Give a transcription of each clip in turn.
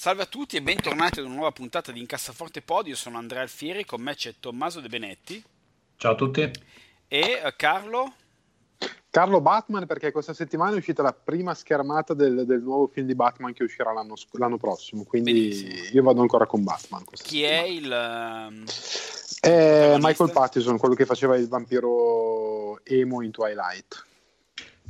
Salve a tutti e bentornati ad una nuova puntata di Incassaforte Pod. Io sono Andrea Alfieri, con me c'è Tommaso De Benetti. Ciao a tutti. E eh, Carlo. Carlo Batman, perché questa settimana è uscita la prima schermata del, del nuovo film di Batman che uscirà l'anno, l'anno prossimo. Quindi Benissimo. io vado ancora con Batman. Chi settimana. è il. È Michael Pattison, quello che faceva il vampiro emo in Twilight.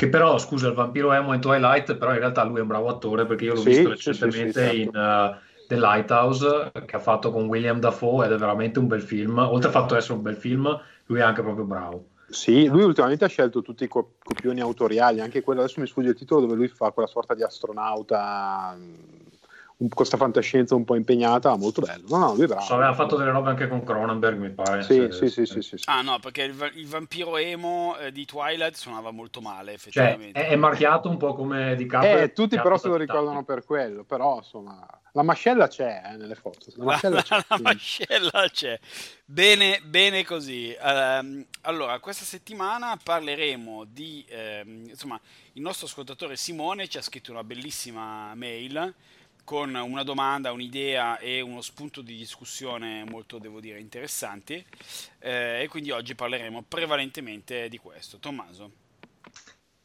Che però, scusa, il vampiro emo in Twilight, però in realtà lui è un bravo attore perché io l'ho sì, visto recentemente sì, sì, in uh, The Lighthouse che ha fatto con William Dafoe ed è veramente un bel film. Oltre al fatto di essere un bel film, lui è anche proprio bravo. Sì, lui ultimamente ha scelto tutti i copioni autoriali, anche quello, adesso mi sfugge il titolo, dove lui fa quella sorta di astronauta questa fantascienza un po' impegnata, molto bello. No, no, lui è bravo. So, aveva fatto delle robe anche con Cronenberg, mi pare. Sì, sì, se, sì, sì, sì, Ah, no, perché il, il vampiro emo eh, di Twilight suonava molto male, cioè, effettivamente. Cioè, è, è, marchiato un po' come di capo. Eh, tutti però se lo ricordano per quello, però insomma... La mascella c'è eh, nelle foto. La mascella, la, c'è, la mascella c'è. Bene, bene così. Uh, allora, questa settimana parleremo di... Uh, insomma, il nostro ascoltatore Simone ci ha scritto una bellissima mail con una domanda, un'idea e uno spunto di discussione molto, devo dire, interessanti. Eh, e quindi oggi parleremo prevalentemente di questo. Tommaso.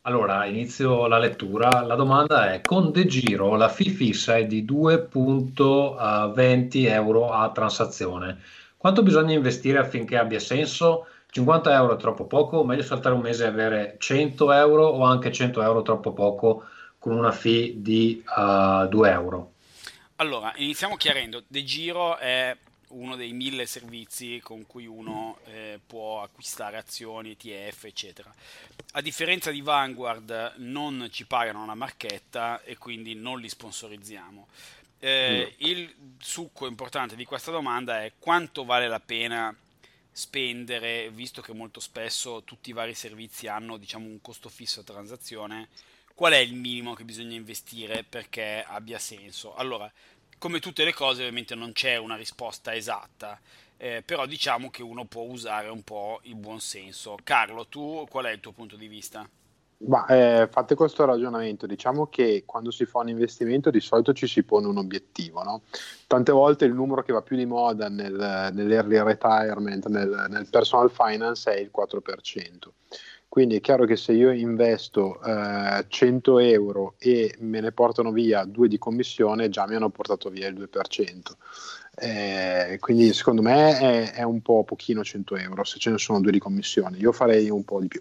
Allora, inizio la lettura. La domanda è: con De Giro la fee fissa è di 2,20 euro a transazione. Quanto bisogna investire affinché abbia senso? 50 euro è troppo poco? Meglio saltare un mese e avere 100 euro o anche 100 euro troppo poco con una fee di uh, eh, 2 euro? Allora, iniziamo chiarendo. De Giro è uno dei mille servizi con cui uno eh, può acquistare azioni, ETF, eccetera. A differenza di Vanguard, non ci pagano una marchetta e quindi non li sponsorizziamo. Eh, mm. Il succo importante di questa domanda è quanto vale la pena spendere, visto che molto spesso tutti i vari servizi hanno diciamo, un costo fisso a transazione qual è il minimo che bisogna investire perché abbia senso? Allora, come tutte le cose, ovviamente non c'è una risposta esatta, eh, però diciamo che uno può usare un po' il buon senso. Carlo, tu qual è il tuo punto di vista? Ma, eh, fate questo ragionamento, diciamo che quando si fa un investimento di solito ci si pone un obiettivo, no? Tante volte il numero che va più di moda nel, nell'early retirement, nel, nel personal finance è il 4%. Quindi è chiaro che se io investo eh, 100 euro e me ne portano via due di commissione, già mi hanno portato via il 2%. Eh, quindi secondo me è, è, un po' pochino 100 euro se ce ne sono due di commissione. Io farei un po' di più.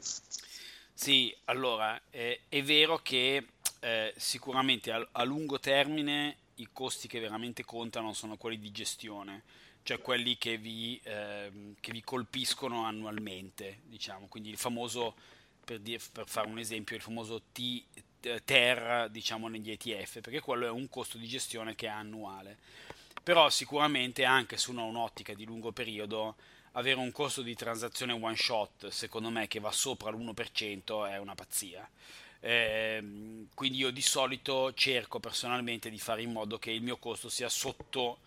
Sì, allora eh, è vero che eh, sicuramente a, a lungo termine i costi che veramente contano sono quelli di gestione cioè quelli che vi, eh, che vi colpiscono annualmente, diciamo, quindi il famoso, per, dire, per fare un esempio, il famoso T, TER diciamo, negli ETF, perché quello è un costo di gestione che è annuale. Però sicuramente anche su un'ottica di lungo periodo avere un costo di transazione one shot, secondo me, che va sopra l'1% è una pazzia. Eh, quindi io di solito cerco personalmente di fare in modo che il mio costo sia sotto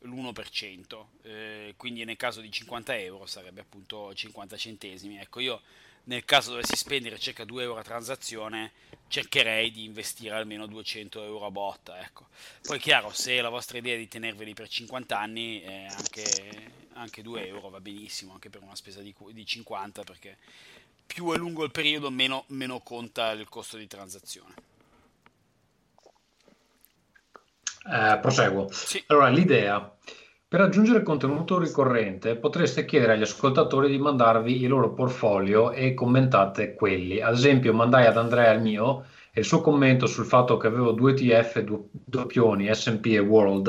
l'1%, eh, quindi nel caso di 50 euro sarebbe appunto 50 centesimi. Ecco, io nel caso dovessi spendere circa 2 euro a transazione, cercherei di investire almeno 200 euro a botta. Ecco. Poi chiaro, se la vostra idea è di tenerveli per 50 anni, eh, anche, anche, 2 euro va benissimo, anche per una spesa di, di 50, perché più è lungo il periodo, meno, meno conta il costo di transazione. Eh, proseguo. Sì. Allora, l'idea. Per aggiungere contenuto ricorrente potreste chiedere agli ascoltatori di mandarvi il loro portfolio e commentate quelli. Ad esempio, mandai ad Andrea il mio e il suo commento sul fatto che avevo due TF doppioni, SP e World,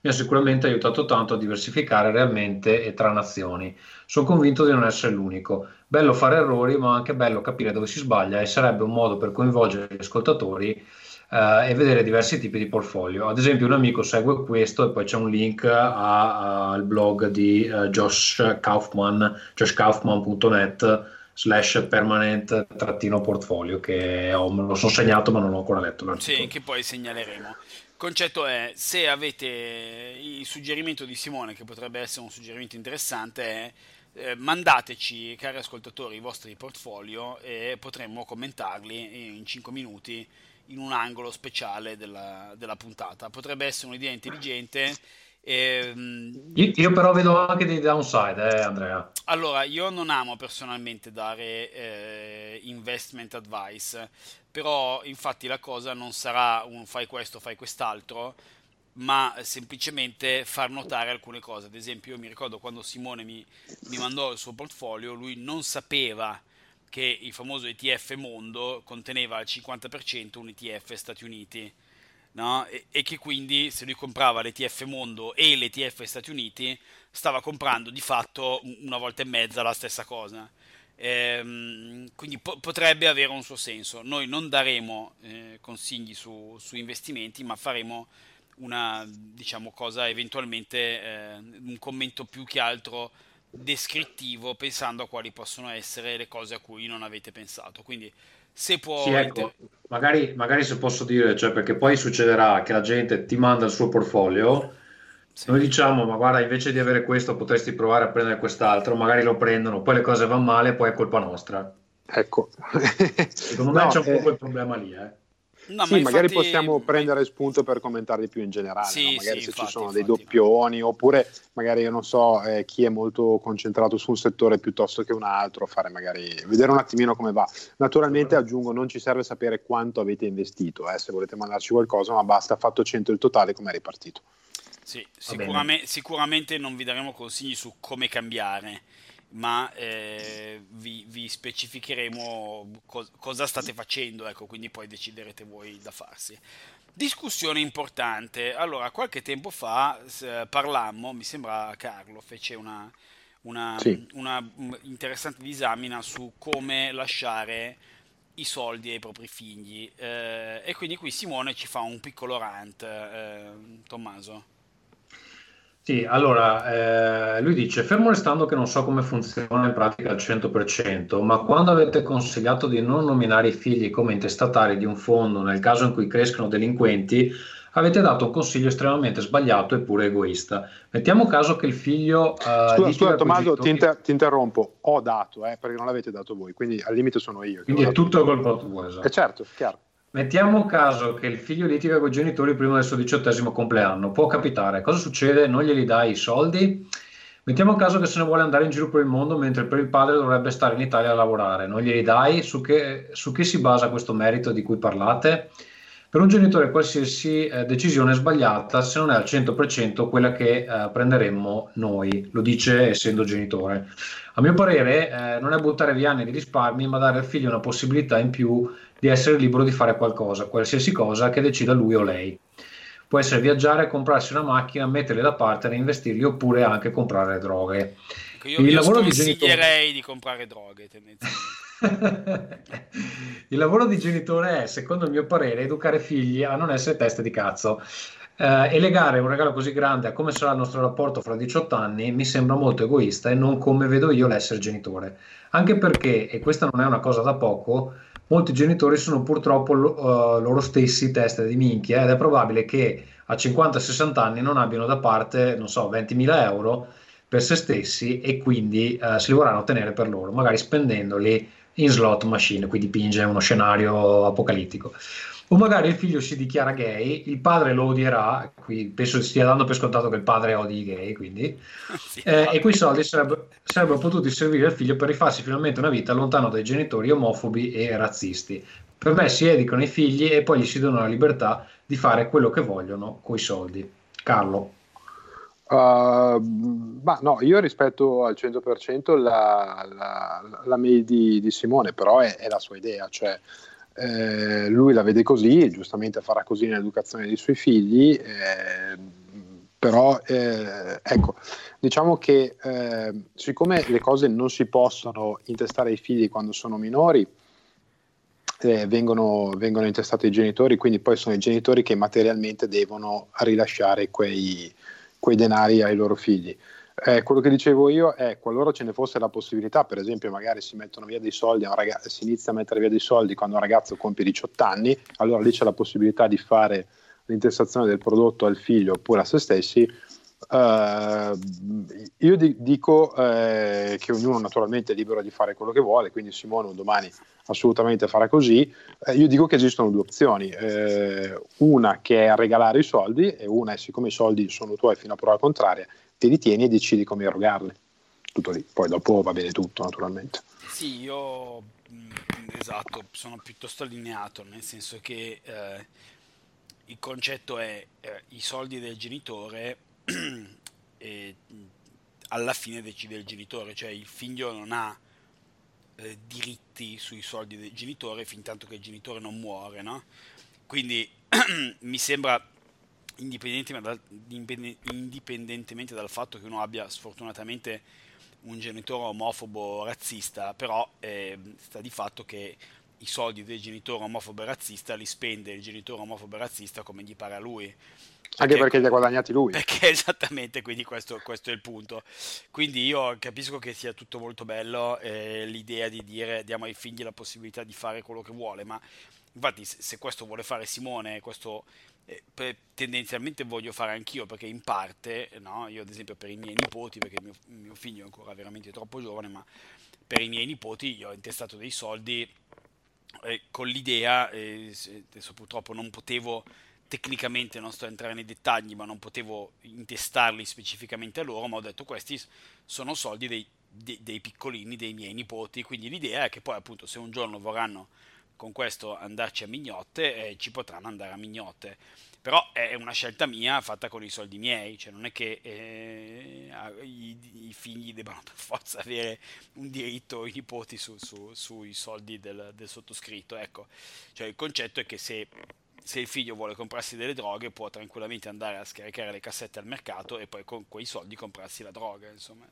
mi ha sicuramente aiutato tanto a diversificare realmente e tra nazioni. Sono convinto di non essere l'unico. Bello fare errori, ma anche bello capire dove si sbaglia e sarebbe un modo per coinvolgere gli ascoltatori Uh, e vedere diversi tipi di portfolio. Ad esempio, un amico segue questo e poi c'è un link al blog di uh, Josh Kaufman, joshkaufman.net slash permanent trattino portfolio che ho, me lo sono segnato ma non l'ho ancora letto. L'articolo. Sì, che poi segnaleremo. Il concetto è, se avete il suggerimento di Simone, che potrebbe essere un suggerimento interessante, è eh, mandateci, cari ascoltatori, i vostri portfolio e potremmo commentarli in 5 minuti in un angolo speciale della, della puntata. Potrebbe essere un'idea intelligente Ehm, io, io, però vedo anche dei downside, eh, Andrea. Allora, io non amo personalmente dare eh, investment advice, però infatti la cosa non sarà un fai questo, fai quest'altro, ma semplicemente far notare alcune cose. Ad esempio, io mi ricordo quando Simone mi, mi mandò il suo portfolio, lui non sapeva che il famoso ETF Mondo conteneva al 50% un ETF Stati Uniti no? e, e, che quindi se lui comprava l'ETF Mondo e l'ETF Stati Uniti stava comprando di fatto una volta e mezza la stessa cosa. Ehm, quindi po- potrebbe avere un suo senso. Noi non daremo eh, consigli su, su, investimenti, ma faremo una diciamo, cosa eventualmente eh, un commento più che altro descrittivo pensando a quali possono essere le cose a cui non avete pensato. Quindi se può... Sì, ecco, magari, magari, se posso dire, cioè perché poi succederà che la gente ti manda il suo portfolio, sì. noi diciamo, ma guarda, invece di avere questo potresti provare a prendere quest'altro, magari lo prendono, poi le cose vanno male, poi è colpa nostra. Ecco. Secondo me no, c'è un eh... po' quel problema lì, eh. No, sì, magari infatti... possiamo prendere spunto per commentarli più in generale, sì, no? magari sì, se infatti, ci sono infatti. dei doppioni, oppure magari io non so eh, chi è molto concentrato su un settore piuttosto che un altro, fare magari vedere un attimino come va. Naturalmente aggiungo, non ci serve sapere quanto avete investito, eh, se volete mandarci qualcosa, ma basta fatto 100 il totale come è ripartito. Sì, sicuramente, sicuramente non vi daremo consigli su come cambiare ma eh, vi, vi, specificheremo co- cosa state facendo, ecco, quindi poi deciderete voi da farsi. Discussione importante. Allora, qualche tempo fa eh, parlammo, mi sembra Carlo fece una, una, sì. una mm, interessante disamina su come lasciare i soldi ai propri figli. Eh, e quindi qui Simone ci fa un piccolo rant, eh, Tommaso. Sì, allora, eh, lui dice, fermo restando che non so come funziona in pratica al 100%, ma quando avete consigliato di non nominare i figli come intestatari di un fondo nel caso in cui crescono delinquenti, avete dato un consiglio estremamente sbagliato e pure egoista. Mettiamo caso che il figlio... Uh, scusa, scusa Tommaso, ti, inter- ti, interrompo, ho dato, eh, perché non l'avete dato voi, quindi al limite sono io. Quindi è tutto colpa tua, esatto. Eh certo, chiaro. Mettiamo caso che il figlio litiga con i genitori prima del suo diciottesimo compleanno, può capitare, cosa succede? Non glieli dai i soldi? Mettiamo caso che se ne vuole andare in giro per il mondo mentre per il padre dovrebbe stare in Italia a lavorare, non glieli dai? Su che, su che si basa questo merito di cui parlate? Per un genitore qualsiasi eh, decisione è sbagliata se non è al 100% quella che eh, prenderemmo noi, lo dice essendo genitore. A mio parere eh, non è buttare via anni di risparmi, ma dare al figlio una possibilità in più di essere libero di fare qualcosa, qualsiasi cosa che decida lui o lei. Può essere viaggiare, comprarsi una macchina, metterli da parte, reinvestirli oppure anche comprare droghe. Ecco, io, il io lavoro di genitore... di comprare droghe il lavoro di genitore è, secondo il mio parere, educare figli a non essere teste di cazzo. Eh, e legare un regalo così grande a come sarà il nostro rapporto fra 18 anni mi sembra molto egoista e non come vedo io l'essere genitore. Anche perché, e questa non è una cosa da poco, molti genitori sono purtroppo uh, loro stessi teste di minchia ed è probabile che a 50-60 anni non abbiano da parte, non so, 20.000 euro per se stessi e quindi uh, si li vorranno tenere per loro, magari spendendoli in slot machine, qui dipinge uno scenario apocalittico. O magari il figlio si dichiara gay, il padre lo odierà, qui penso stia dando per scontato che il padre odi i gay, quindi, sì, eh, e quei soldi sarebbero, sarebbero potuti servire al figlio per rifarsi finalmente una vita lontano dai genitori omofobi e razzisti. Per me si educano i figli e poi gli si dona la libertà di fare quello che vogliono con i soldi. Carlo. Uh, ma no, io rispetto al 100% la, la, la mail di, di Simone, però è, è, la sua idea, cioè eh, lui la vede così e giustamente farà così nell'educazione dei suoi figli, eh, però eh, ecco, diciamo che eh, siccome le cose non si possono intestare ai figli quando sono minori, eh, vengono, vengono intestati ai genitori, quindi poi sono i genitori che materialmente devono rilasciare quei, quei denari ai loro figli. Eh, quello che dicevo io è qualora ce ne fosse la possibilità, per esempio, magari si mettono via dei soldi, ragazzo, si inizia a mettere via dei soldi quando un ragazzo compie 18 anni, allora lì c'è la possibilità di fare l'intestazione del prodotto al figlio oppure a se stessi. Uh, io di- dico uh, che ognuno naturalmente è libero di fare quello che vuole, quindi Simone domani assolutamente farà così. Uh, io dico che esistono due opzioni, una che è regalare i soldi e una è siccome i soldi sono tuoi fino a prova contraria, te li tieni e decidi come erogarli. Tutto lì, poi dopo va bene tutto naturalmente. Sì, io mm, esatto, sono piuttosto allineato, nel senso che eh, il concetto è eh, i soldi del genitore e alla fine decide il genitore, cioè il figlio non ha eh, diritti sui soldi del genitore fin tanto che il genitore non muore, no? Quindi mi sembra indipendentemente dal fatto che uno abbia sfortunatamente un genitore omofobo razzista, però eh, sta di fatto che i soldi del genitore omofobo razzista li spende il genitore omofobo razzista come gli pare a lui. Anche perché li ha guadagnati lui. Perché esattamente, quindi questo, questo, è il punto. Quindi io capisco che sia tutto molto bello eh, l'idea di dire diamo ai figli la possibilità di fare quello che vuole, ma infatti se questo vuole fare Simone, questo tendenzialmente voglio fare anch'io perché in parte, no? io ad esempio per i miei nipoti, perché mio, mio, figlio è ancora veramente troppo giovane, ma per i miei nipoti io ho intestato dei soldi eh, con l'idea, eh, adesso purtroppo non potevo tecnicamente, non sto a entrare nei dettagli, ma non potevo intestarli specificamente a loro, ma ho detto questi sono soldi dei, dei, dei piccolini, dei miei nipoti, quindi l'idea è che poi appunto se un giorno vorranno con questo andarci a mignotte eh, ci potranno andare a mignotte. Però è una scelta mia fatta con i soldi miei cioè non è che eh, i, i, figli debbano per forza avere un diritto i nipoti su, su, sui soldi del, del, sottoscritto ecco. Cioè il concetto è che se, se il figlio vuole comprarsi delle droghe può tranquillamente andare a scaricare le cassette al mercato e poi con quei soldi comprarsi la droga insomma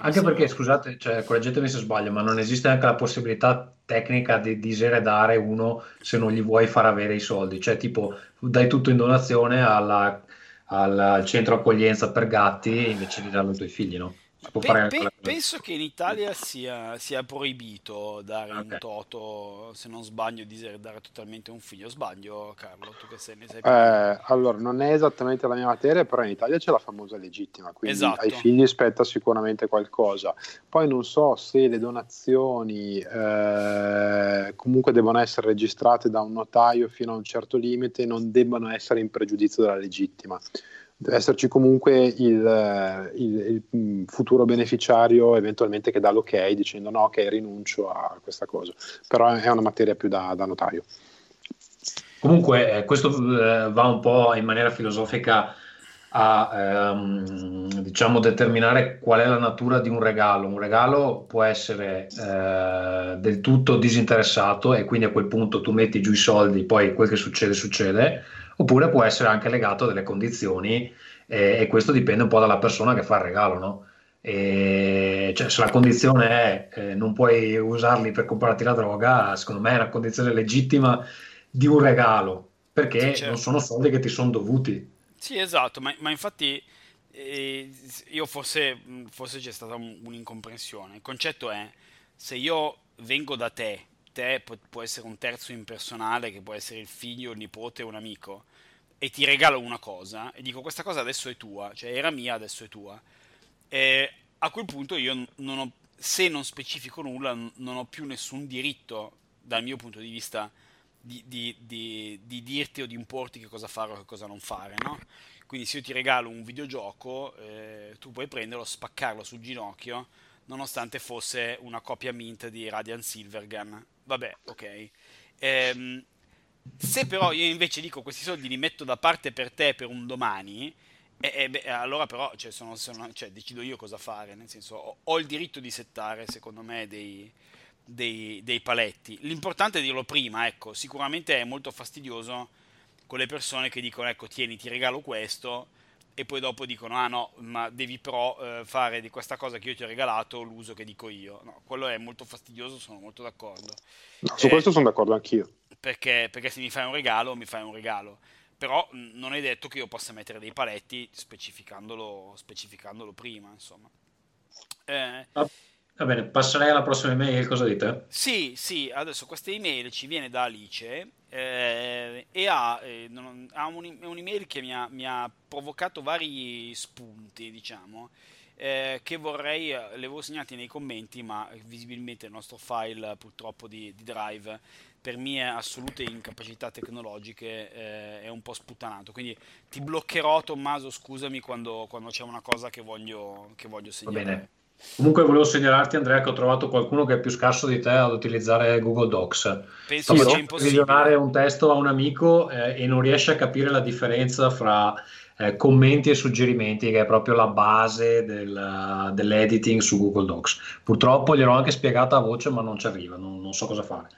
anche perché, scusate, cioè, correggetemi se sbaglio, ma non esiste anche la possibilità tecnica di diseredare uno se non gli vuoi far avere i soldi. Cioè, tipo, dai tutto in donazione alla, al centro accoglienza per gatti invece di darlo ai tuoi figli, no? Pe- pe- penso che in Italia sia, sia proibito dare okay. un toto, se non sbaglio, diseredare totalmente un figlio. Sbaglio, Carlo, tu che sei, ne sei eh, Allora, non è esattamente la mia materia, però in Italia c'è la famosa legittima, quindi esatto. ai figli spetta sicuramente qualcosa. Poi non so se le donazioni eh, comunque devono essere registrate da un notaio fino a un certo limite, non debbano essere in pregiudizio della legittima deve esserci comunque il, il, il, futuro beneficiario eventualmente che dà l'ok dicendo no, ok, rinuncio a questa cosa. Però è una materia più da, da notaio. Comunque, eh, questo eh, va un po' in maniera filosofica a ehm, diciamo determinare qual è la natura di un regalo. Un regalo può essere eh, del tutto disinteressato e quindi a quel punto tu metti giù i soldi, poi quel che succede succede oppure può essere anche legato a delle condizioni eh, e questo dipende un po' dalla persona che fa il regalo, no? E, cioè, se la condizione è eh, non puoi usarli per comprarti la droga, secondo me è una condizione legittima di un regalo, perché sì, certo. non sono soldi che ti sono dovuti. Sì, esatto, ma, ma infatti eh, io forse, forse c'è stata un, un'incomprensione. Il concetto è, se io vengo da te te può essere un terzo impersonale, che può essere il figlio, il nipote, un amico, e ti regalo una cosa, e dico questa cosa adesso è tua, cioè era mia, adesso è tua. E a quel punto io non ho, se non specifico nulla, non ho più nessun diritto, dal mio punto di vista, di, di, di, di dirti o di importi che cosa fare o che cosa non fare, no? Quindi se io ti regalo un videogioco, eh, tu puoi prenderlo, spaccarlo sul ginocchio, nonostante fosse una copia mint di Radiant Silvergun vabbè, ok. Ehm, se però io invece dico questi soldi li metto da parte per te per un domani, eh, eh, beh, allora però cioè, sono, sono, cioè, decido io cosa fare, nel senso ho, ho, il diritto di settare, secondo me, dei, dei, dei, paletti. L'importante è dirlo prima, ecco, sicuramente è molto fastidioso con le persone che dicono, ecco, tieni, ti regalo questo, e poi dopo dicono ah no, ma devi però eh, fare di questa cosa che io ti ho regalato l'uso che dico io. No, quello è molto fastidioso, sono molto d'accordo. No, su eh, questo sono d'accordo anch'io. Perché, perché se mi fai un regalo, mi fai un regalo. Però non è detto che io possa mettere dei paletti specificandolo, specificandolo prima, insomma. Eh, va bene, passerei alla prossima email, cosa dite? Sì, sì, adesso questa email ci viene da Alice eh, e ha, eh, non, ha un, un'email che mi ha, mi ha, provocato vari spunti, diciamo, eh, che vorrei, le avevo segnati nei commenti, ma visibilmente il nostro file purtroppo di, di Drive per mie assolute incapacità tecnologiche eh, è un po' sputtanato. Quindi ti bloccherò, Tommaso, scusami quando, quando c'è una cosa che voglio, che voglio segnalare. Comunque volevo segnalarti Andrea che ho trovato qualcuno che è più scarso di te ad utilizzare Google Docs. Penso Sto sia impossibile. un testo a un amico eh, e non riesce a capire la differenza fra eh, commenti e suggerimenti che è proprio la base del, dell'editing su Google Docs. Purtroppo gliel'ho anche spiegata a voce ma non ci arriva, non, non so cosa fare.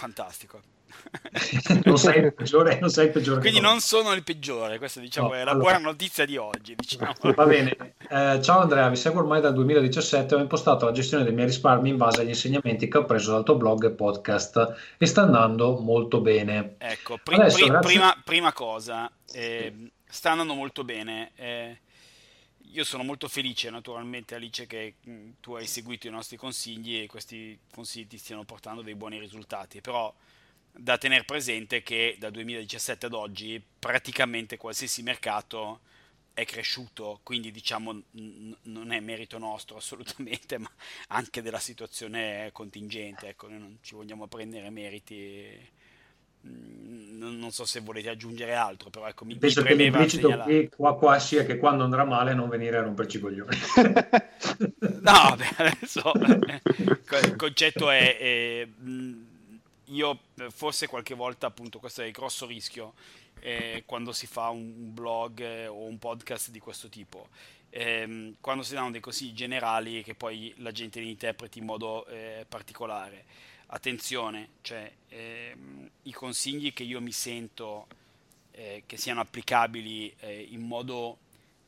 Fantastico. non, sei il peggiore, non sei il peggiore. Quindi non sono il peggiore, questa diciamo no, è la allora. buona notizia di oggi. Diciamo. Va bene, eh, ciao Andrea, vi seguo ormai dal 2017, ho impostato la gestione dei miei risparmi in base agli insegnamenti che ho preso dal tuo blog e podcast e sta andando molto bene. Ecco, pri- Adesso, pri- prima, prima, cosa, eh, sta andando molto bene. Eh, io sono molto felice naturalmente Alice che mh, tu hai seguito i nostri consigli e questi consigli ti stiano portando dei buoni risultati, però da tenere presente che dal 2017 ad oggi praticamente qualsiasi mercato è cresciuto, quindi diciamo n- non è merito nostro assolutamente, ma anche della situazione contingente, ecco, noi non ci vogliamo prendere meriti mm, non so se volete aggiungere altro, però ecco, mi, Penso mi che l'implicito qui, qua, qua sia che quando andrà male non venire a romperci i coglioni. no, beh, adesso il concetto è, è io eh, forse qualche volta appunto questo è il grosso rischio eh, quando si fa un blog eh, o un podcast di questo tipo. Eh, quando si danno dei consigli generali che poi la gente li interpreti in modo eh, particolare attenzione cioè ehm, i consigli che io mi sento eh, che siano applicabili in modo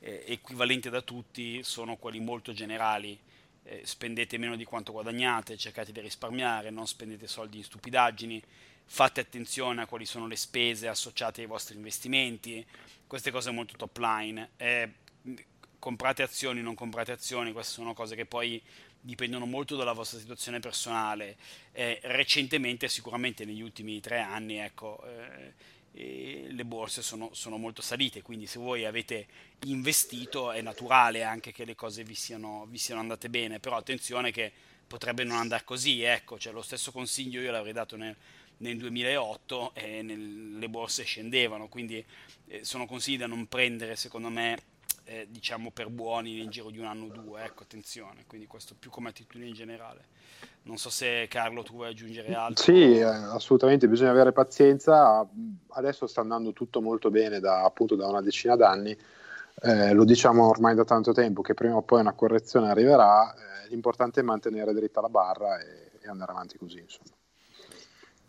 equivalente da tutti sono quelli molto generali eh, spendete meno di quanto guadagnate, cercate di risparmiare, non spendete soldi in stupidaggini, fate attenzione a quali sono le spese associate ai vostri investimenti, queste cose molto top line. Eh, comprate azioni, non comprate azioni, queste sono cose che poi dipendono molto dalla vostra situazione personale. Eh, recentemente, sicuramente negli ultimi tre anni, ecco, eh, le borse sono, sono, molto salite, quindi se voi avete investito è naturale anche che le cose vi siano, vi siano andate bene, però attenzione che potrebbe non andare così, ecco, cioè lo stesso consiglio io l'avrei dato nel, nel 2008 e nel, le borse scendevano, quindi eh, sono consigli da non prendere secondo me eh, diciamo per buoni nel giro di un anno o due, ecco attenzione, quindi questo più come attitudine in generale. Non so se Carlo tu vuoi aggiungere altro. Sì, eh, assolutamente, bisogna avere pazienza. Adesso sta andando tutto molto bene da, appunto da una decina d'anni. Eh, lo diciamo ormai da tanto tempo che prima o poi una correzione arriverà. Eh, l'importante è mantenere dritta la barra e, e andare avanti così. Insomma.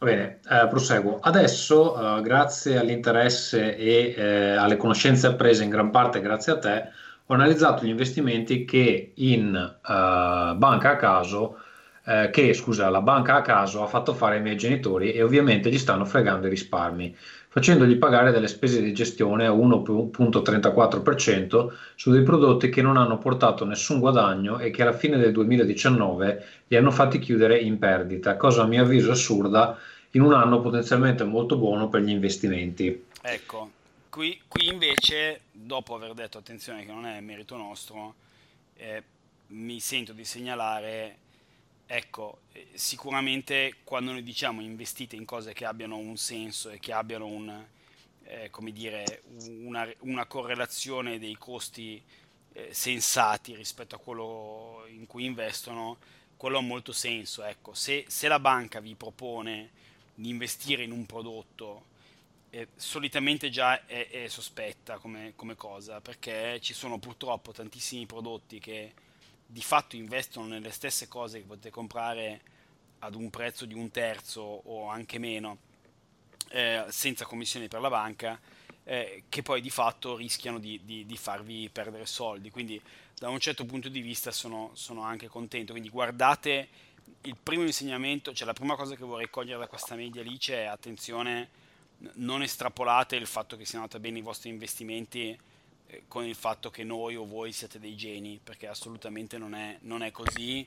Va bene, eh, proseguo. Adesso, eh, grazie all'interesse e eh, alle conoscenze apprese in gran parte grazie a te, ho analizzato gli investimenti che in eh, banca a caso eh, che scusa, la banca a caso ha fatto fare ai miei genitori e ovviamente gli stanno fregando i risparmi, facendogli pagare delle spese di gestione a 1.34% su dei prodotti che non hanno portato nessun guadagno e che alla fine del 2019 li hanno fatti chiudere in perdita, cosa a mio avviso assurda in un anno potenzialmente molto buono per gli investimenti. Ecco, qui, qui invece, dopo aver detto attenzione che non è merito nostro, eh, mi sento di segnalare Ecco, eh, sicuramente quando noi diciamo investite in cose che abbiano un senso e che abbiano un, eh, come dire, una, una, correlazione dei costi eh, sensati rispetto a quello in cui investono, quello ha molto senso. Ecco, se, se la banca vi propone di investire in un prodotto, eh, solitamente già è, è sospetta come, come cosa, perché ci sono purtroppo tantissimi prodotti che di fatto investono nelle stesse cose che potete comprare ad un prezzo di un terzo o anche meno eh, senza commissioni per la banca eh, che poi di fatto rischiano di, di, di, farvi perdere soldi. Quindi da un certo punto di vista sono, sono anche contento. Quindi guardate il primo insegnamento, cioè la prima cosa che vorrei cogliere da questa media Alice è attenzione, non estrapolate il fatto che siano andati bene i vostri investimenti eh, con il fatto che noi o voi siete dei geni, perché assolutamente non è, non è così,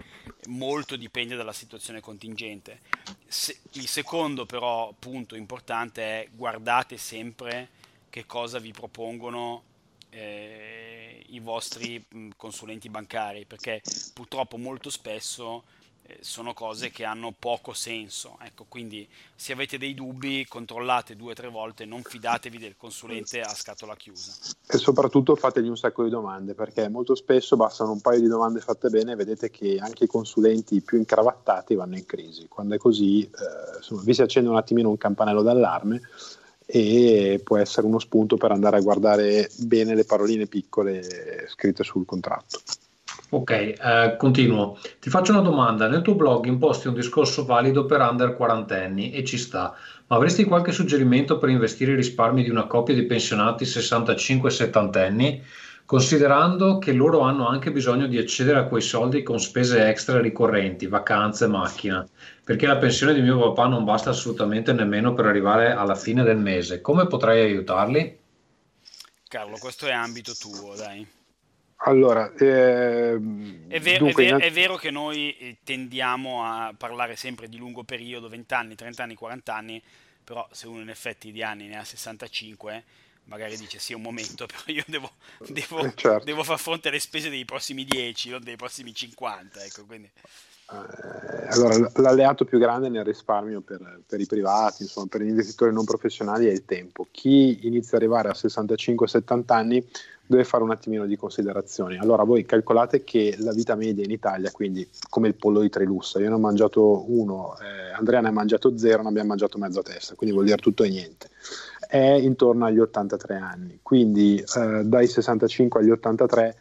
molto dipende dalla situazione contingente. Se, il secondo però punto importante è guardate sempre che cosa vi propongono eh, i vostri consulenti bancari, perché purtroppo molto spesso sono cose che hanno poco senso. Ecco, quindi se avete dei dubbi, controllate due o tre volte, non fidatevi del consulente a scatola chiusa. E soprattutto fategli un sacco di domande, perché molto spesso bastano un paio di domande fatte bene e vedete che anche i consulenti più incravattati vanno in crisi. Quando è così, eh, insomma, vi si accende un attimino un campanello d'allarme e può essere uno spunto per andare a guardare bene le paroline piccole scritte sul contratto. Ok, eh, continuo. Ti faccio una domanda. Nel tuo blog imposti un discorso valido per under quarantenni e ci sta, ma avresti qualche suggerimento per investire i risparmi di una coppia di pensionati 65-70 anni, considerando che loro hanno anche bisogno di accedere a quei soldi con spese extra ricorrenti, vacanze, macchina, perché la pensione di mio papà non basta assolutamente nemmeno per arrivare alla fine del mese. Come potrei aiutarli? Carlo, questo è ambito tuo, dai. Allora, ehm, è, ver- dunque, è, ver- è, vero che noi eh, tendiamo a parlare sempre di lungo periodo, 20 anni, 30 anni, 40 anni, però se uno in effetti di anni ne ha 65, magari dice sì, un momento, però io devo, devo, eh, certo. devo far fronte alle spese dei prossimi 10, non dei prossimi 50. Ecco, quindi... eh, allora, l'alleato più grande nel risparmio per, per, i privati, insomma, per gli investitori non professionali è il tempo. Chi inizia ad arrivare a 65-70 anni deve fare un attimino di considerazioni. Allora, voi calcolate che la vita media in Italia, quindi come il pollo di Trilussa, io ne ho mangiato uno, eh, Andrea ne ha mangiato zero, non abbiamo mangiato mezza testa, quindi vuol dire tutto e niente. È intorno agli 83 anni, quindi eh, dai 65 agli 83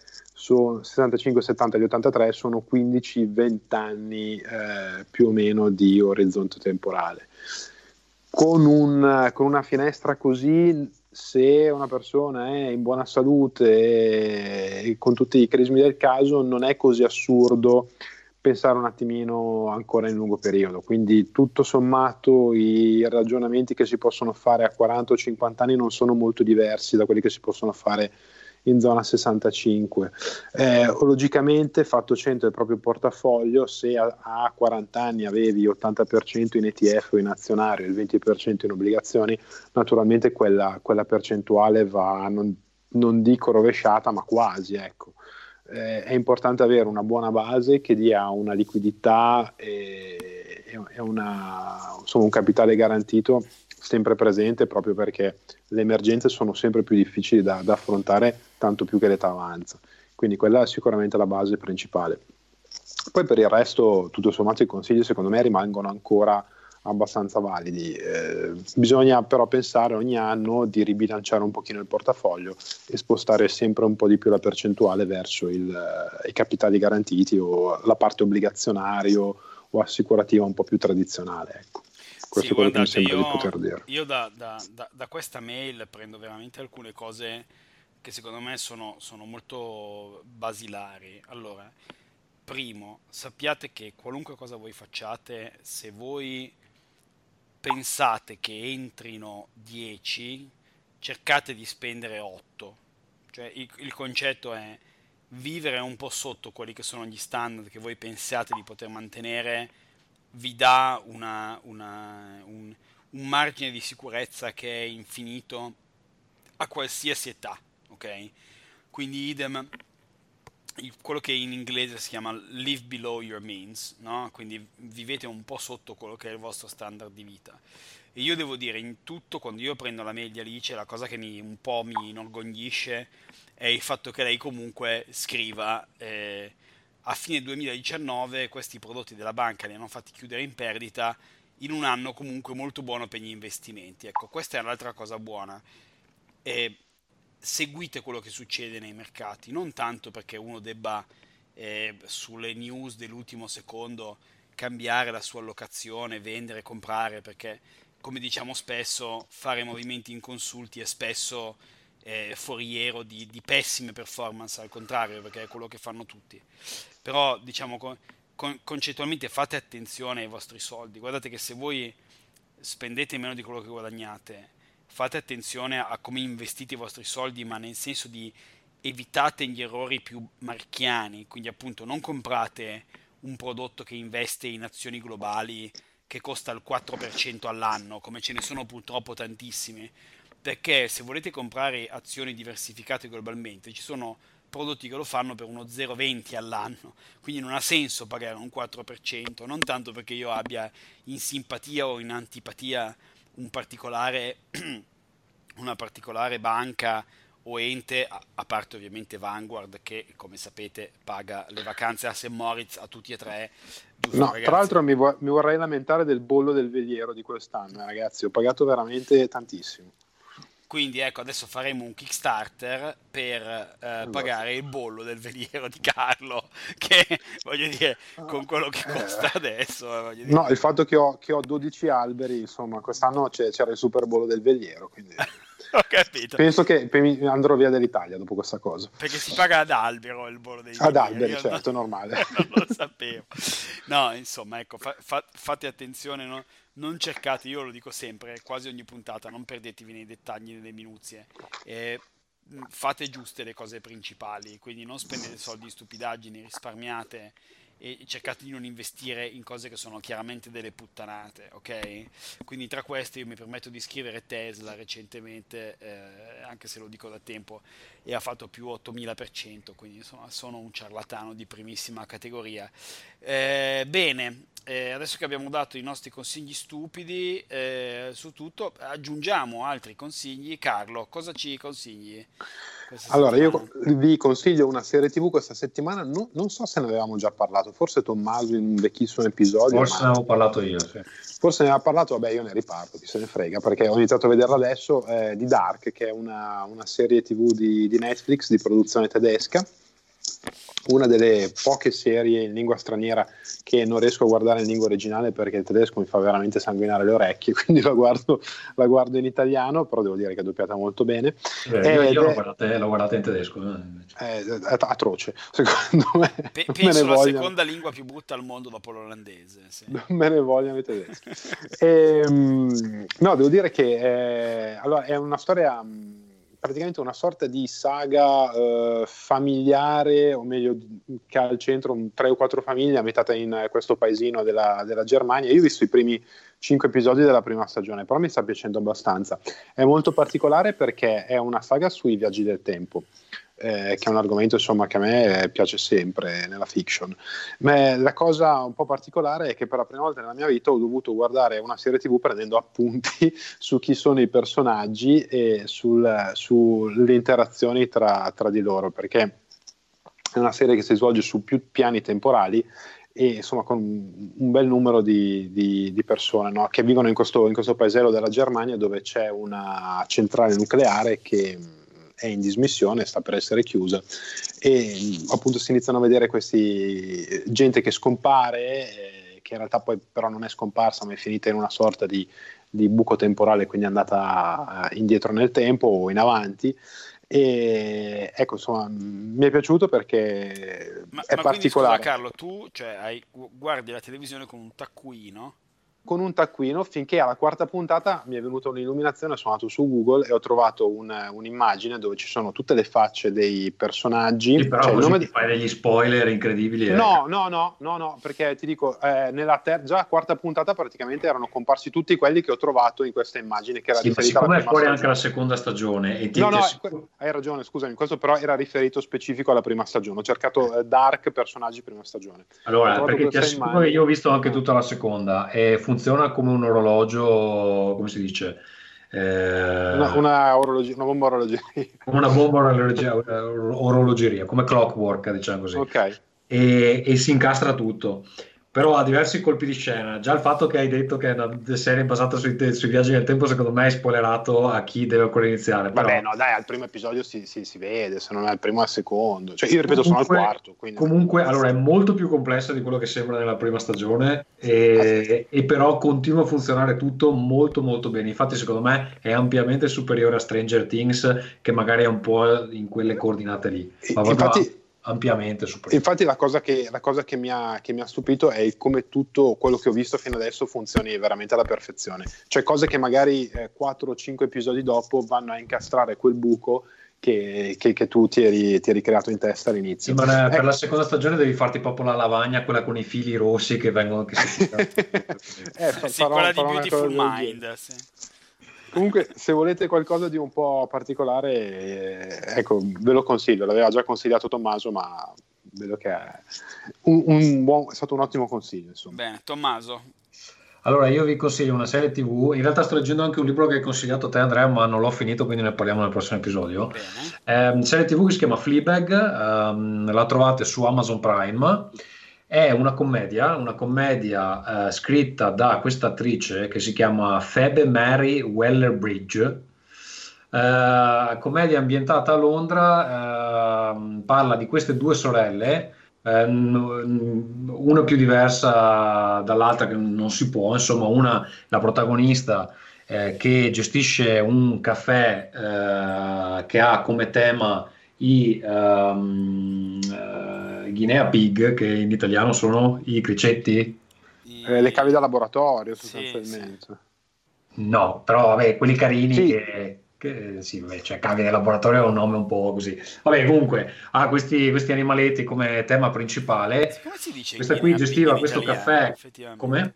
So, 65, 70 agli 83 sono 15-20 anni eh, più o meno di orizzonte temporale. Con, un, con, una finestra così se una persona è in buona salute e con tutti i crismi del caso non è così assurdo pensare un attimino ancora in lungo periodo. Quindi tutto sommato i ragionamenti che si possono fare a 40 o 50 anni non sono molto diversi da quelli che si possono fare in zona 65. Eh, logicamente, fatto 100 del proprio portafoglio, se a, a 40 anni avevi 80% in ETF o in azionario e il 20% in obbligazioni, naturalmente quella, quella percentuale va, non, non, dico rovesciata, ma quasi. Ecco. Eh, è importante avere una buona base che dia una liquidità e, e una, insomma, un capitale garantito sempre presente proprio perché le emergenze sono sempre più difficili da, da affrontare tanto più che l'età avanza. Quindi quella è sicuramente la base principale. Poi per il resto, tutto sommato, i consigli secondo me rimangono ancora abbastanza validi. Eh, bisogna però pensare ogni anno di ribilanciare un pochino il portafoglio e spostare sempre un po' di più la percentuale verso il, eh, i capitali garantiti o la parte obbligazionario o assicurativa un po' più tradizionale. Ecco. Questo sì, è quello guardate, che mi sembra io, di poter dire. Io da, da, da, da, questa mail prendo veramente alcune cose che secondo me sono, sono molto basilari. Allora, primo, sappiate che qualunque cosa voi facciate, se voi pensate che entrino 10, cercate di spendere 8. Cioè il, il, concetto è vivere un po' sotto quelli che sono gli standard che voi pensate di poter mantenere vi dà una, una, un, un, margine di sicurezza che è infinito a qualsiasi età, ok? Quindi idem, quello che in inglese si chiama live below your means, no? Quindi vivete un po' sotto quello che è il vostro standard di vita. E io devo dire, in tutto, quando io prendo la media Alice, la cosa che mi, un po' mi inorgoglisce è il fatto che lei comunque scriva... Eh, a fine 2019 questi prodotti della banca li hanno fatti chiudere in perdita in un anno comunque molto buono per gli investimenti. Ecco, questa è un'altra cosa buona. E seguite quello che succede nei mercati, non tanto perché uno debba eh, sulle news dell'ultimo secondo cambiare la sua allocazione, vendere, comprare, perché come diciamo spesso, fare movimenti inconsulti è spesso eh, foriero di, di, pessime performance, al contrario, perché è quello che fanno tutti. Però, diciamo, con, con, concettualmente fate attenzione ai vostri soldi. Guardate che se voi spendete meno di quello che guadagnate, fate attenzione a come investite i vostri soldi, ma nel senso di evitate gli errori più marchiani, quindi appunto non comprate un prodotto che investe in azioni globali che costa il 4% all'anno, come ce ne sono purtroppo tantissimi, perché se volete comprare azioni diversificate globalmente ci sono prodotti che lo fanno per uno 0,20 all'anno, quindi non ha senso pagare un 4%, non tanto perché io abbia in simpatia o in antipatia un particolare, una particolare banca o ente, a parte ovviamente Vanguard che come sapete paga le vacanze a St. Moritz a tutti e tre. No, ragazzi? tra l'altro mi, vo- mi, vorrei lamentare del bollo del veliero di quest'anno, eh, ragazzi, ho pagato veramente tantissimo. Quindi ecco, adesso faremo un Kickstarter per eh, pagare il bollo del veliero di Carlo, che voglio dire, con quello che costa eh. adesso. Eh, no, il fatto che ho, che ho 12 alberi, insomma, quest'anno c'era il super bollo del veliero, quindi... Ho capito. Penso che andrò via dall'Italia dopo questa cosa. Perché si paga ad albero il bollo dei Ad alberi, certo, non, normale. Non lo sapevo. No, insomma, ecco, fa, fa, fate attenzione, no? Non cercate, io lo dico sempre, quasi ogni puntata, non perdetevi nei dettagli, nelle minuzie. E fate giuste le cose principali, quindi non spendete soldi in stupidaggini, risparmiate e cercate di non investire in cose che sono chiaramente delle puttanate, ok? Quindi tra queste io mi permetto di scrivere Tesla recentemente, eh, anche se lo dico da tempo, e ha fatto più 8000%, quindi insomma sono un ciarlatano di primissima categoria. Eh, bene, eh, adesso che abbiamo dato i nostri consigli stupidi eh, su tutto, aggiungiamo altri consigli. Carlo, cosa ci consigli? Allora, io vi consiglio una serie TV questa settimana. No, non so se ne avevamo già parlato, forse Tommaso in un vecchissimo episodio. Forse ne avevo parlato io, sì. Forse ne aveva parlato, vabbè, io ne riparto, chi se ne frega, perché ho iniziato a vederla adesso. Eh, di Dark, che è una, una serie TV di, di Netflix di produzione tedesca una delle poche serie in lingua straniera che non riesco a guardare in lingua originale perché il tedesco mi fa veramente sanguinare le orecchie, quindi la guardo, la guardo in italiano, però devo dire che è doppiata molto bene. Eh, io, io l'ho, guardata, l'ho, guardata, in tedesco. Eh, è atroce, secondo me. Pe- penso la seconda lingua più brutta al mondo dopo l'olandese. Sì. Non me ne vogliono i tedeschi. e, ehm, no, devo dire che è, allora, è una storia praticamente una sorta di saga eh, familiare, o meglio, che ha al centro un, tre o quattro famiglie, metà in questo paesino della, della, Germania. Io ho visto i primi cinque episodi della prima stagione, però mi sta piacendo abbastanza. È molto particolare perché è una saga sui viaggi del tempo eh, che è un argomento insomma, che a me piace sempre nella fiction. Ma la cosa un po' particolare è che per la prima volta nella mia vita ho dovuto guardare una serie TV prendendo appunti su chi sono i personaggi e sul, sulle interazioni tra, tra di loro, perché è una serie che si svolge su più piani temporali e insomma con un bel numero di, di, di persone no? che vivono in questo, in questo paesello della Germania dove c'è una centrale nucleare che è in dismissione, sta per essere chiusa e appunto si iniziano a vedere questi gente che scompare, eh, che in realtà poi però non è scomparsa ma è finita in una sorta di, di buco temporale, quindi è andata eh, indietro nel tempo o in avanti. E ecco, insomma, mi è piaciuto perché ma, è ma particolare. Quindi, scusa, Carlo, tu cioè, hai, guardi la televisione con un taccuino con un taccuino finché alla quarta puntata mi è venuta un'illuminazione, sono andato su Google e ho trovato un, un'immagine dove ci sono tutte le facce dei personaggi. Sì, però cioè, così ti fai degli spoiler incredibili. Eh. No, no, no, no, no, perché ti dico, eh, nella ter- già quarta puntata praticamente erano comparsi tutti quelli che ho trovato in questa immagine che era sì, riferita siccome è fuori stagione. anche la seconda stagione e ti No, no, sicuro... hai ragione, scusami, questo però era riferito specifico alla prima stagione. Ho cercato eh, Dark personaggi prima stagione. Allora, perché ti assicuro immagine... che io ho visto anche tutta la seconda e funziona funziona come un orologio, come si dice? Eh, una, una, orologi- una, bomba orologeria. Come una bomba orologeria, orologeria, come clockwork, diciamo così. Okay. E, e, si incastra tutto. Però ha diversi colpi di scena. Già il fatto che hai detto che è una serie basata sui, te- sui viaggi nel tempo, secondo me, è spoilerato a chi deve ancora iniziare. Però... Vabbè, no, dai, al primo episodio si, si, si vede, se non è al primo, al secondo. Cioè, io ripeto, comunque, sono al quarto. Quindi... Comunque, allora è molto più complessa di quello che sembra nella prima stagione, e, e, però continua a funzionare tutto molto, molto bene. Infatti, secondo me, è ampiamente superiore a Stranger Things, che magari è un po' in quelle coordinate lì. Ma Infatti ampiamente superiore. Infatti la cosa, che, la cosa che, mi ha, che, mi ha, stupito è come tutto quello che ho visto fino adesso funzioni veramente alla perfezione. Cioè cose che magari eh, 4 o 5 episodi dopo vanno a incastrare quel buco che, che, che, tu ti eri, ti eri, creato in testa all'inizio. Sì, ma per ecco. la seconda stagione devi farti proprio la lavagna, quella con i fili rossi che vengono... Che si eh, sì, farò, quella di Beautiful Mind. Sì. Comunque, se volete qualcosa di un po' particolare, eh, ecco, ve lo consiglio. L'aveva già consigliato Tommaso, ma vedo che è, un, un buon, è stato un ottimo consiglio. Insomma. Bene, Tommaso. Allora, io vi consiglio una serie TV. In realtà sto leggendo anche un libro che hai consigliato te, Andrea, ma non l'ho finito, quindi ne parliamo nel prossimo episodio. Eh, serie TV che si chiama Fleabag, um, la trovate su Amazon Prime è una commedia, una commedia eh, scritta da questa attrice che si chiama Phoebe Mary Weller-Bridge. Eh, commedia ambientata a Londra, eh, parla di queste due sorelle, eh, una più diversa dall'altra che non si può, insomma, una, la protagonista eh, che gestisce un caffè eh, che ha come tema i um, Guinea Pig, che in italiano sono i cricetti? I... Eh, le cavi da laboratorio sostanzialmente. Sì, sì. No, però vabbè, quelli carini sì. che, che sì, vabbè, cioè cavi da laboratorio è un nome un po' così. Vabbè, comunque ha questi, questi animaletti come tema principale. Come si dice? Questa qui gestiva questo caffè. Come?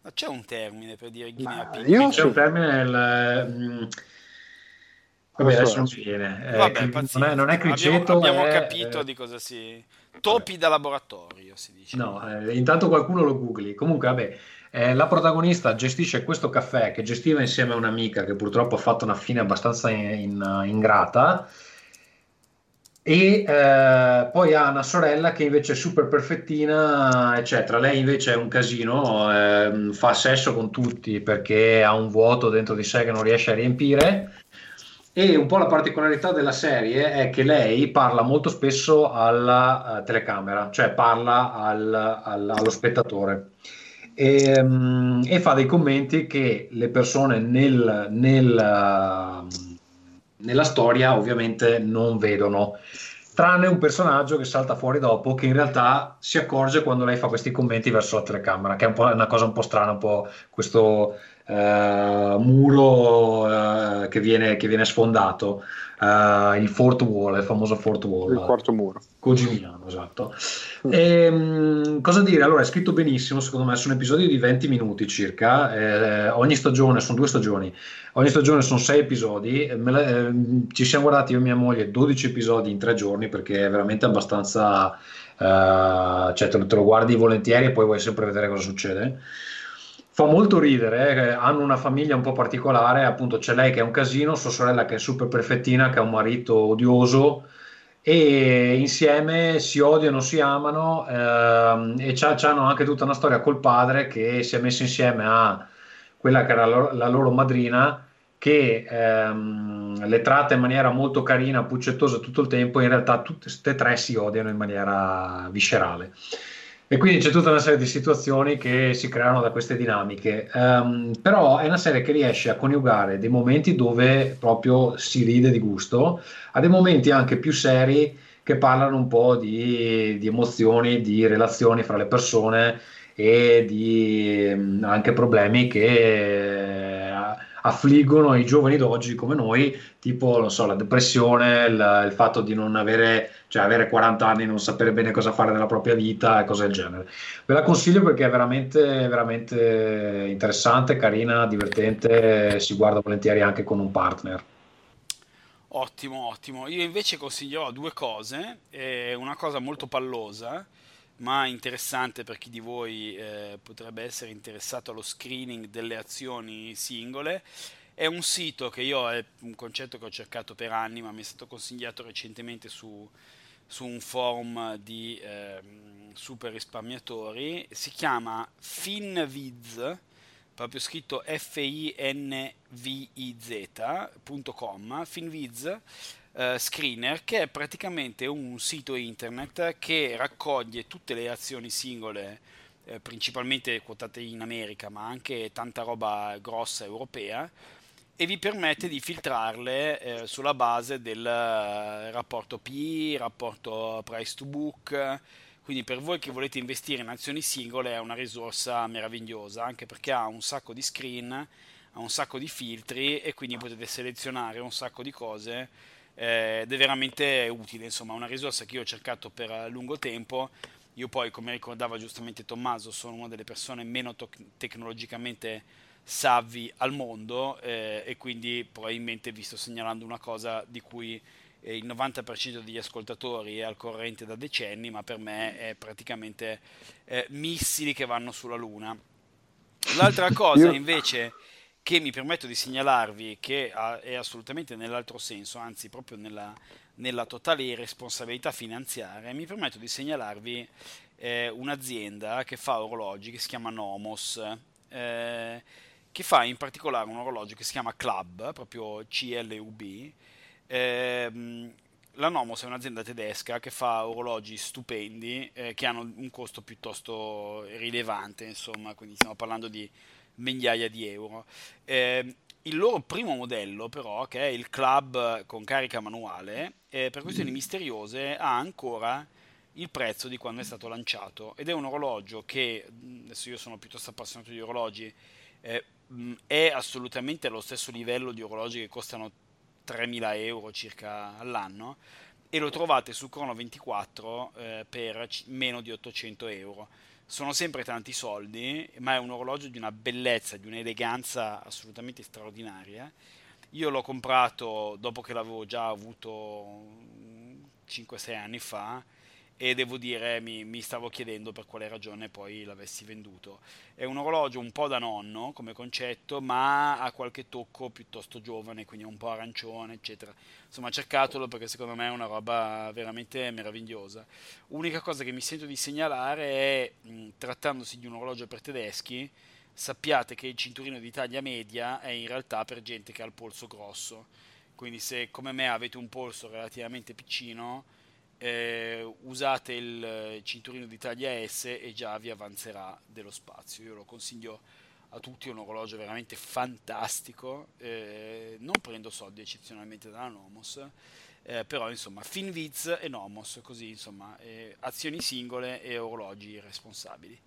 Ma c'è un termine per dire Guinea Pig? Io c'è un termine. Il, mm, Vabbè, adesso non viene. Eh, Vabbè, non, è, non è criceto. Abbiamo, abbiamo è, capito di cosa si. Topi vabbè. da laboratorio si dice. No, eh, intanto qualcuno lo googli. Comunque, vabbè, eh, la protagonista gestisce questo caffè che gestiva insieme a un'amica che purtroppo ha fatto una fine abbastanza in, in, ingrata. E eh, poi ha una sorella che invece è super perfettina, eccetera. Lei invece è un casino, ehm, fa sesso con tutti perché ha un vuoto dentro di sé che non riesce a riempire e un po' la particolarità della serie è che lei parla molto spesso alla uh, telecamera, cioè parla al, al, allo spettatore. E, um, e, fa dei commenti che le persone nel, nel, uh, nella storia ovviamente non vedono tranne un personaggio che salta fuori dopo che in realtà si accorge quando lei fa questi commenti verso la telecamera che è un una cosa un po' strana un po' questo muro uh, che, viene, che, viene, sfondato, uh, il Fort Wall, il famoso Fort Wall. Il quarto muro. Cogimiano, esatto. Mm. E, um, cosa dire? Allora, è scritto benissimo, secondo me, sono episodi di 20 minuti circa, eh, ogni stagione, sono due stagioni, ogni stagione sono 6 episodi, la, eh, ci siamo guardati io e mia moglie 12 episodi in 3 giorni perché è veramente abbastanza... Uh, cioè te, te, lo guardi volentieri e poi vuoi sempre vedere cosa succede fa molto ridere, eh, hanno una famiglia un po' particolare, appunto c'è lei che è un casino, sua sorella che è super perfettina, che ha un marito odioso e insieme si odiano, si amano ehm, e hanno anche tutta una storia col padre che si è messo insieme a quella che era la, la loro madrina che ehm, le tratta in maniera molto carina, puccettosa tutto il tempo, in realtà tutte queste tre si odiano in maniera viscerale. E quindi c'è tutta una serie di situazioni che si creano da queste dinamiche. Um, però è una serie che riesce a coniugare dei momenti dove proprio si ride di gusto, a dei momenti anche più seri che parlano un po' di, di emozioni, di relazioni fra le persone e di um, anche problemi che affliggono i giovani d'oggi come noi, tipo so, la depressione, il, il, fatto di non avere, cioè avere 40 anni e non sapere bene cosa fare della propria vita e cose del genere. Ve la consiglio perché è veramente, veramente interessante, carina, divertente, si guarda volentieri anche con un partner. Ottimo, ottimo. Io invece consiglierò due cose, eh, una cosa molto pallosa ma interessante per chi di voi eh, potrebbe essere interessato allo screening delle azioni singole. È un sito che io, è un concetto che ho cercato per anni, ma mi è stato consigliato recentemente su su un forum di eh, super risparmiatori, si chiama Finviz, proprio scritto F-I-N-V-I-Z.com, Finviz eh, Screener, che è praticamente un sito internet che raccoglie tutte le azioni singole, eh, principalmente quotate in America, ma anche tanta roba grossa europea, e vi permette di filtrarle eh, sulla base del eh, rapporto P, rapporto price to book. Quindi per voi che volete investire in azioni singole è una risorsa meravigliosa, anche perché ha un sacco di screen, ha un sacco di filtri e quindi potete selezionare un sacco di cose ed è veramente utile, insomma, una risorsa che io ho cercato per lungo tempo. Io poi, come ricordava giustamente Tommaso, sono una delle persone meno to- tecnologicamente savvi al mondo eh, e quindi probabilmente vi sto segnalando una cosa di cui eh, il 90% degli ascoltatori è al corrente da decenni, ma per me è praticamente eh, missili che vanno sulla Luna. L'altra cosa invece che mi permetto di segnalarvi, che è assolutamente nell'altro senso, anzi proprio nella, nella totale irresponsabilità finanziaria, mi permetto di segnalarvi eh, un'azienda che fa orologi che si chiama Nomos. Eh, che fa in particolare un orologio che si chiama Club, proprio CLUB. Eh, la Nomos è un'azienda tedesca che fa orologi stupendi eh, che hanno un costo piuttosto rilevante, insomma, quindi stiamo parlando di migliaia di euro. Eh, il loro primo modello, però, che è il Club con carica manuale, eh, per questioni misteriose ha ancora il prezzo di quando è stato lanciato ed è un orologio che, adesso io sono piuttosto appassionato di orologi, eh, è assolutamente allo stesso livello di orologi che costano 3.000 euro circa all'anno e lo trovate su Chrono 24 eh, per c- meno di 800 euro. Sono sempre tanti soldi, ma è un orologio di una bellezza, di un'eleganza assolutamente straordinaria. Io l'ho comprato dopo che l'avevo già avuto 5-6 anni fa e devo dire mi, mi, stavo chiedendo per quale ragione poi l'avessi venduto. È un orologio un po' da nonno come concetto, ma ha qualche tocco piuttosto giovane, quindi un po' arancione, eccetera. Insomma, cercatelo perché secondo me è una roba veramente meravigliosa. Unica cosa che mi sento di segnalare è, mh, trattandosi di un orologio per tedeschi, sappiate che il cinturino di taglia media è in realtà per gente che ha il polso grosso. Quindi se come me avete un polso relativamente piccino, eh, usate il cinturino di taglia S e già vi avanzerà dello spazio. Io lo consiglio a tutti, è un orologio veramente fantastico, eh, non prendo soldi eccezionalmente dalla Nomos, eh, però insomma Finviz e Nomos, così insomma eh, azioni singole e orologi responsabili.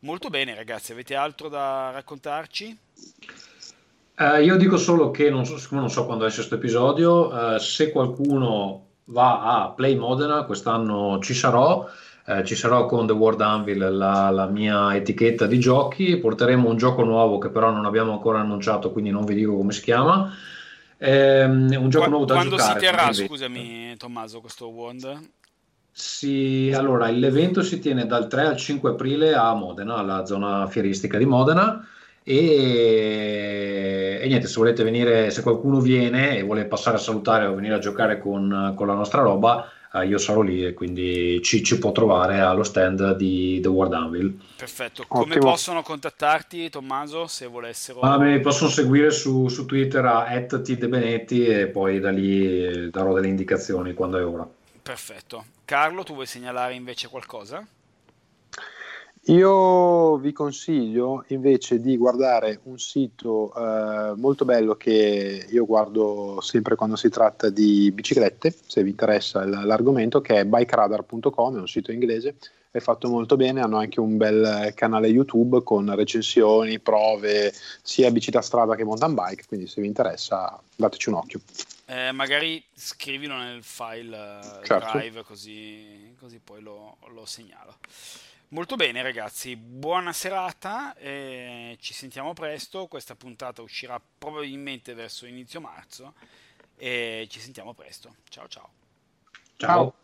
Molto bene ragazzi, avete altro da raccontarci? Uh, io dico solo che non so, non so quando esce questo episodio, se qualcuno va a Play Modena, quest'anno ci sarò, eh, ci sarò con The World Anvil, la, la, mia etichetta di giochi, porteremo un gioco nuovo che però non abbiamo ancora annunciato, quindi non vi dico come si chiama. Eh, un gioco Qu- nuovo da quando giocare. Quando si terrà, scusami Tommaso, questo Wond? Sì, allora l'evento si tiene dal 3 al 5 aprile a Modena, alla zona fieristica di Modena e, e, niente, se volete venire, se qualcuno viene e vuole passare a salutare o venire a giocare con, con la nostra roba, eh, io sarò lì e quindi ci, ci, può trovare allo stand di The World Anvil. Perfetto, come Ottimo. possono contattarti Tommaso se volessero? Ah, mi possono seguire su, su Twitter a @tdebenetti e poi da lì darò delle indicazioni quando è ora. Perfetto. Carlo, tu vuoi segnalare invece qualcosa? Io vi consiglio invece di guardare un sito eh, molto bello che io guardo sempre quando si tratta di biciclette, se vi interessa l'argomento, che è bikeradar.com, è un sito inglese, è fatto molto bene, hanno anche un bel canale YouTube con recensioni, prove, sia bici da strada che mountain bike, quindi se vi interessa dateci un occhio. Eh, magari scrivilo nel file eh, certo. drive così, così poi lo, lo segnalo. Molto bene ragazzi, buona serata, eh, ci sentiamo presto, questa puntata uscirà probabilmente verso inizio marzo e ci sentiamo presto. Ciao ciao. Ciao.